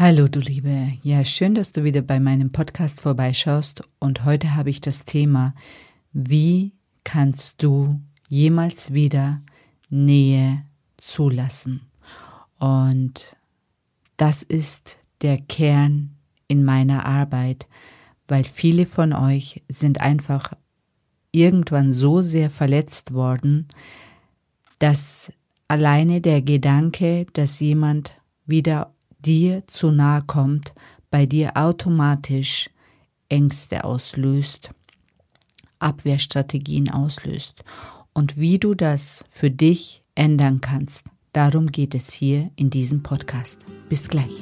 Hallo du Liebe, ja schön, dass du wieder bei meinem Podcast vorbeischaust und heute habe ich das Thema, wie kannst du jemals wieder Nähe zulassen? Und das ist der Kern in meiner Arbeit, weil viele von euch sind einfach irgendwann so sehr verletzt worden, dass alleine der Gedanke, dass jemand wieder dir zu nahe kommt, bei dir automatisch Ängste auslöst, Abwehrstrategien auslöst. Und wie du das für dich ändern kannst, darum geht es hier in diesem Podcast. Bis gleich.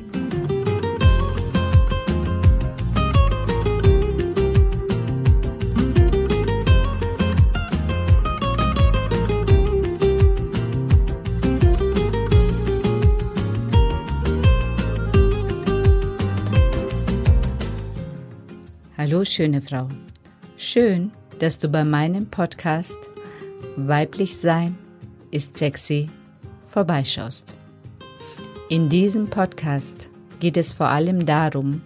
Schöne Frau. Schön, dass du bei meinem Podcast Weiblich Sein ist sexy vorbeischaust. In diesem Podcast geht es vor allem darum,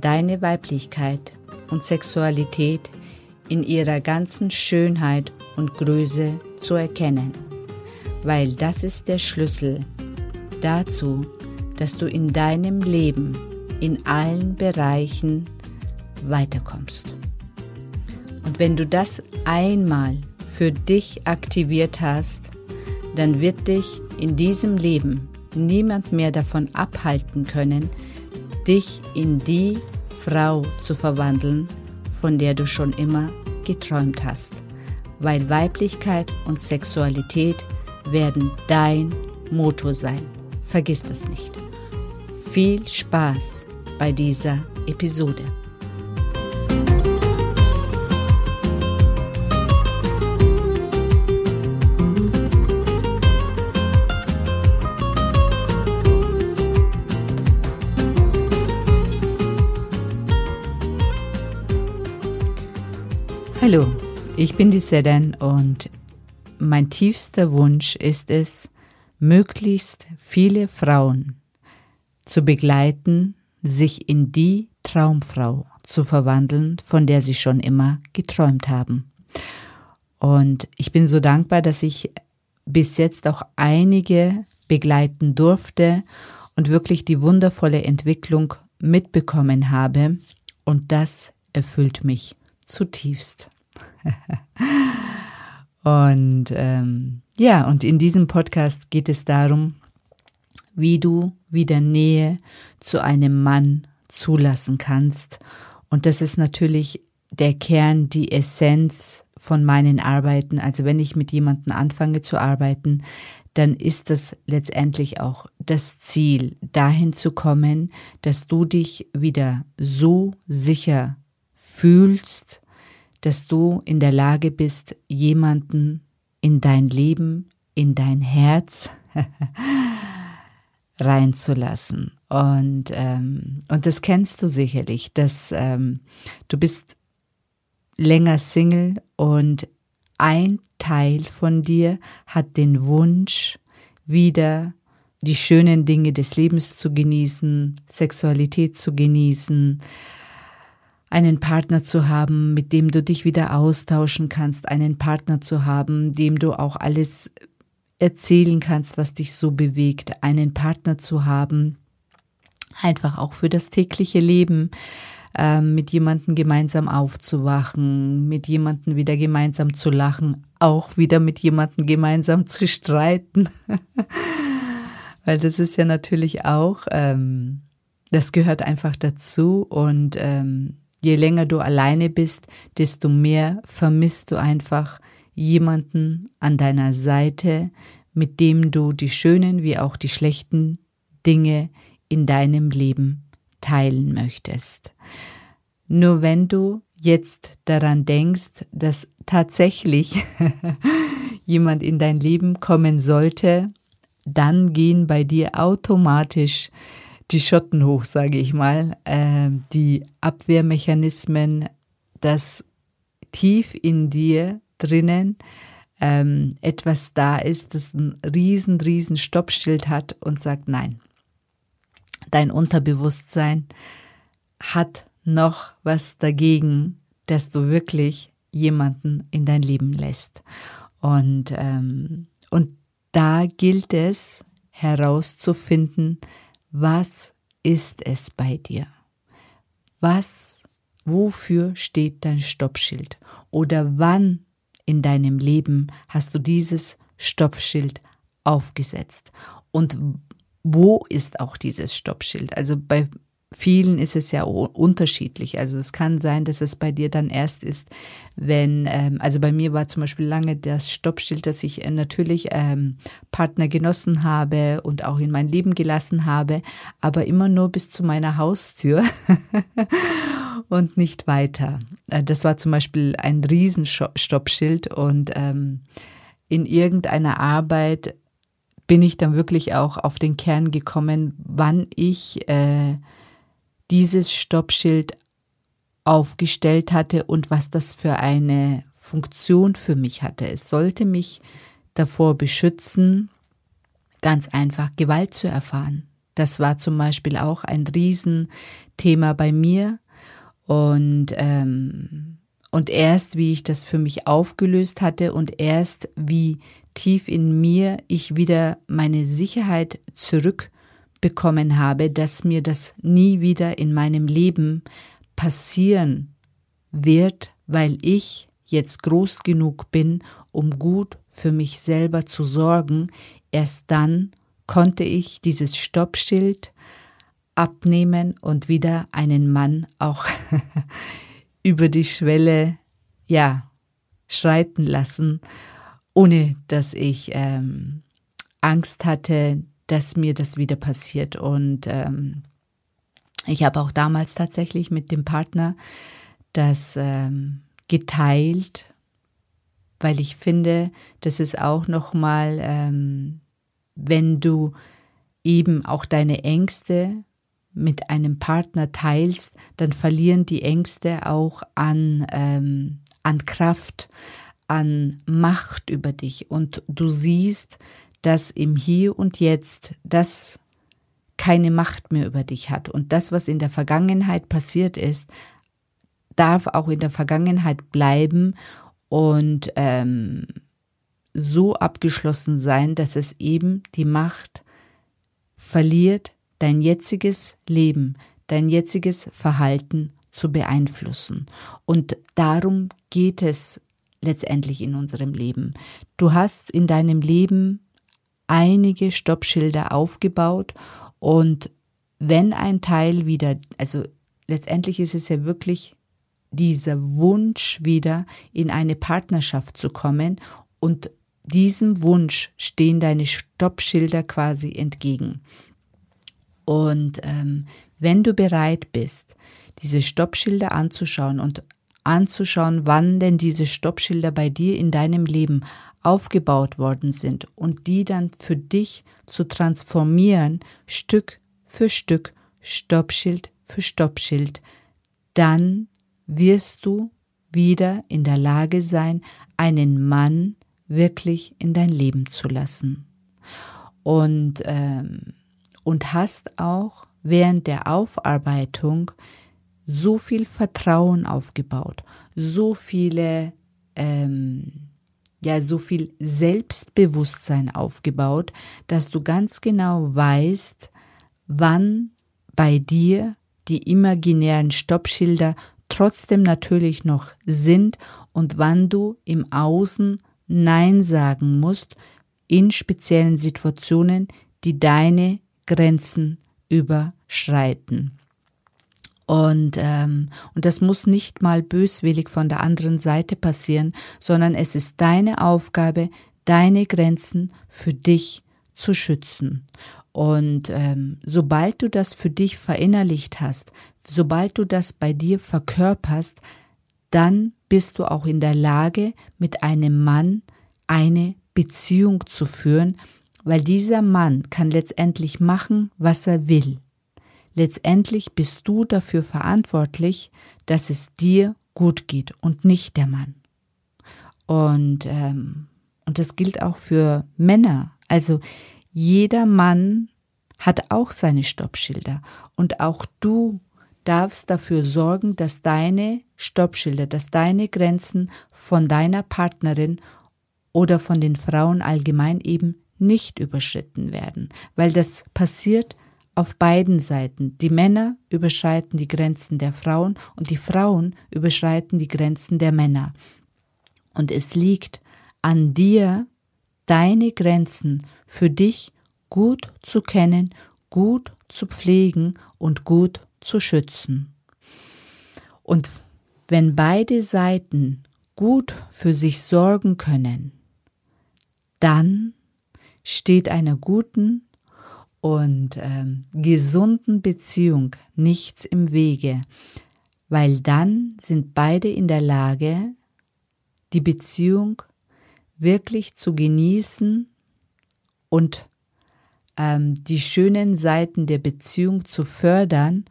deine Weiblichkeit und Sexualität in ihrer ganzen Schönheit und Größe zu erkennen, weil das ist der Schlüssel dazu, dass du in deinem Leben in allen Bereichen weiterkommst. Und wenn du das einmal für dich aktiviert hast, dann wird dich in diesem Leben niemand mehr davon abhalten können, dich in die Frau zu verwandeln, von der du schon immer geträumt hast. Weil Weiblichkeit und Sexualität werden dein Motto sein. Vergiss das nicht. Viel Spaß bei dieser Episode. Hallo, ich bin die Sedan und mein tiefster Wunsch ist es, möglichst viele Frauen zu begleiten, sich in die Traumfrau zu verwandeln, von der sie schon immer geträumt haben. Und ich bin so dankbar, dass ich bis jetzt auch einige begleiten durfte und wirklich die wundervolle Entwicklung mitbekommen habe. Und das erfüllt mich zutiefst. und ähm, ja, und in diesem Podcast geht es darum, wie du wieder Nähe zu einem Mann zulassen kannst. Und das ist natürlich der Kern, die Essenz von meinen Arbeiten. Also wenn ich mit jemandem anfange zu arbeiten, dann ist das letztendlich auch das Ziel, dahin zu kommen, dass du dich wieder so sicher fühlst, dass du in der Lage bist, jemanden in dein Leben, in dein Herz reinzulassen. Und, ähm, und das kennst du sicherlich, dass ähm, du bist länger Single und ein Teil von dir hat den Wunsch, wieder die schönen Dinge des Lebens zu genießen, Sexualität zu genießen, einen Partner zu haben, mit dem du dich wieder austauschen kannst, einen Partner zu haben, dem du auch alles erzählen kannst, was dich so bewegt, einen Partner zu haben, einfach auch für das tägliche Leben, äh, mit jemandem gemeinsam aufzuwachen, mit jemandem wieder gemeinsam zu lachen, auch wieder mit jemandem gemeinsam zu streiten. Weil das ist ja natürlich auch, ähm, das gehört einfach dazu und ähm, Je länger du alleine bist, desto mehr vermisst du einfach jemanden an deiner Seite, mit dem du die schönen wie auch die schlechten Dinge in deinem Leben teilen möchtest. Nur wenn du jetzt daran denkst, dass tatsächlich jemand in dein Leben kommen sollte, dann gehen bei dir automatisch die Schotten hoch, sage ich mal, äh, die Abwehrmechanismen, dass tief in dir drinnen ähm, etwas da ist, das ein riesen, riesen Stoppschild hat und sagt, nein, dein Unterbewusstsein hat noch was dagegen, dass du wirklich jemanden in dein Leben lässt. Und, ähm, und da gilt es herauszufinden, was ist es bei dir? Was, wofür steht dein Stoppschild? Oder wann in deinem Leben hast du dieses Stoppschild aufgesetzt? Und wo ist auch dieses Stoppschild? Also bei vielen ist es ja unterschiedlich. Also es kann sein, dass es bei dir dann erst ist, wenn, ähm, also bei mir war zum Beispiel lange das Stoppschild, dass ich äh, natürlich ähm, Partner genossen habe und auch in mein Leben gelassen habe, aber immer nur bis zu meiner Haustür und nicht weiter. Äh, das war zum Beispiel ein Riesenstoppschild und ähm, in irgendeiner Arbeit bin ich dann wirklich auch auf den Kern gekommen, wann ich äh, dieses Stoppschild aufgestellt hatte und was das für eine Funktion für mich hatte. Es sollte mich davor beschützen, ganz einfach Gewalt zu erfahren. Das war zum Beispiel auch ein Riesenthema bei mir. Und, ähm, und erst wie ich das für mich aufgelöst hatte und erst wie tief in mir ich wieder meine Sicherheit zurück bekommen habe, dass mir das nie wieder in meinem Leben passieren wird, weil ich jetzt groß genug bin, um gut für mich selber zu sorgen, erst dann konnte ich dieses Stoppschild abnehmen und wieder einen Mann auch über die Schwelle, ja, schreiten lassen, ohne dass ich ähm, Angst hatte, dass mir das wieder passiert. Und ähm, ich habe auch damals tatsächlich mit dem Partner das ähm, geteilt, weil ich finde, das ist auch nochmal, ähm, wenn du eben auch deine Ängste mit einem Partner teilst, dann verlieren die Ängste auch an, ähm, an Kraft, an Macht über dich. Und du siehst, dass im Hier und Jetzt das keine Macht mehr über dich hat. Und das, was in der Vergangenheit passiert ist, darf auch in der Vergangenheit bleiben und ähm, so abgeschlossen sein, dass es eben die Macht verliert, dein jetziges Leben, dein jetziges Verhalten zu beeinflussen. Und darum geht es letztendlich in unserem Leben. Du hast in deinem Leben einige Stoppschilder aufgebaut und wenn ein Teil wieder, also letztendlich ist es ja wirklich dieser Wunsch wieder in eine Partnerschaft zu kommen und diesem Wunsch stehen deine Stoppschilder quasi entgegen. Und ähm, wenn du bereit bist, diese Stoppschilder anzuschauen und anzuschauen, wann denn diese Stoppschilder bei dir in deinem Leben aufgebaut worden sind und die dann für dich zu transformieren, Stück für Stück, Stoppschild für Stoppschild, dann wirst du wieder in der Lage sein, einen Mann wirklich in dein Leben zu lassen. Und, ähm, und hast auch während der Aufarbeitung so viel Vertrauen aufgebaut, so viele ähm, ja so viel Selbstbewusstsein aufgebaut, dass du ganz genau weißt, wann bei dir die imaginären Stoppschilder trotzdem natürlich noch sind und wann du im Außen Nein sagen musst in speziellen Situationen, die deine Grenzen überschreiten. Und, ähm, und das muss nicht mal böswillig von der anderen Seite passieren, sondern es ist deine Aufgabe, deine Grenzen für dich zu schützen. Und ähm, sobald du das für dich verinnerlicht hast, sobald du das bei dir verkörperst, dann bist du auch in der Lage, mit einem Mann eine Beziehung zu führen, weil dieser Mann kann letztendlich machen, was er will. Letztendlich bist du dafür verantwortlich, dass es dir gut geht und nicht der Mann. Und, ähm, und das gilt auch für Männer. Also jeder Mann hat auch seine Stoppschilder und auch du darfst dafür sorgen, dass deine Stoppschilder, dass deine Grenzen von deiner Partnerin oder von den Frauen allgemein eben nicht überschritten werden, weil das passiert auf beiden Seiten. Die Männer überschreiten die Grenzen der Frauen und die Frauen überschreiten die Grenzen der Männer. Und es liegt an dir, deine Grenzen für dich gut zu kennen, gut zu pflegen und gut zu schützen. Und wenn beide Seiten gut für sich sorgen können, dann steht einer guten und ähm, gesunden Beziehung nichts im Wege, weil dann sind beide in der Lage, die Beziehung wirklich zu genießen und ähm, die schönen Seiten der Beziehung zu fördern.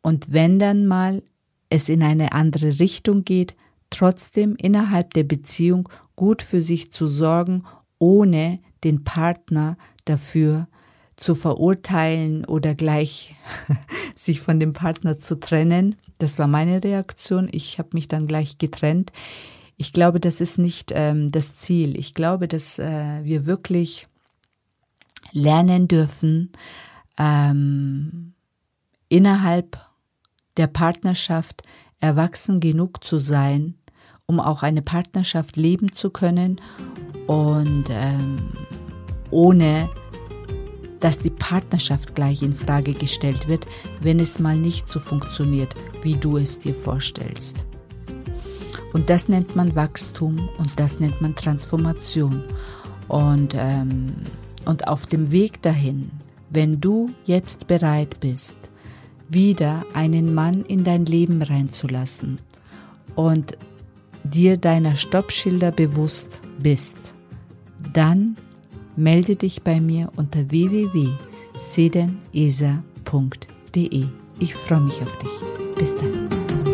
Und wenn dann mal es in eine andere Richtung geht, trotzdem innerhalb der Beziehung gut für sich zu sorgen, ohne den Partner dafür zu verurteilen oder gleich sich von dem Partner zu trennen. Das war meine Reaktion. Ich habe mich dann gleich getrennt. Ich glaube, das ist nicht ähm, das Ziel. Ich glaube, dass äh, wir wirklich lernen dürfen, ähm, innerhalb der Partnerschaft erwachsen genug zu sein, um auch eine Partnerschaft leben zu können und ähm, ohne dass die Partnerschaft gleich in Frage gestellt wird, wenn es mal nicht so funktioniert, wie du es dir vorstellst. Und das nennt man Wachstum und das nennt man Transformation. Und, ähm, und auf dem Weg dahin, wenn du jetzt bereit bist, wieder einen Mann in dein Leben reinzulassen und dir deiner Stoppschilder bewusst bist, dann melde dich bei mir unter www.sedenesa.de. Ich freue mich auf dich. Bis dann.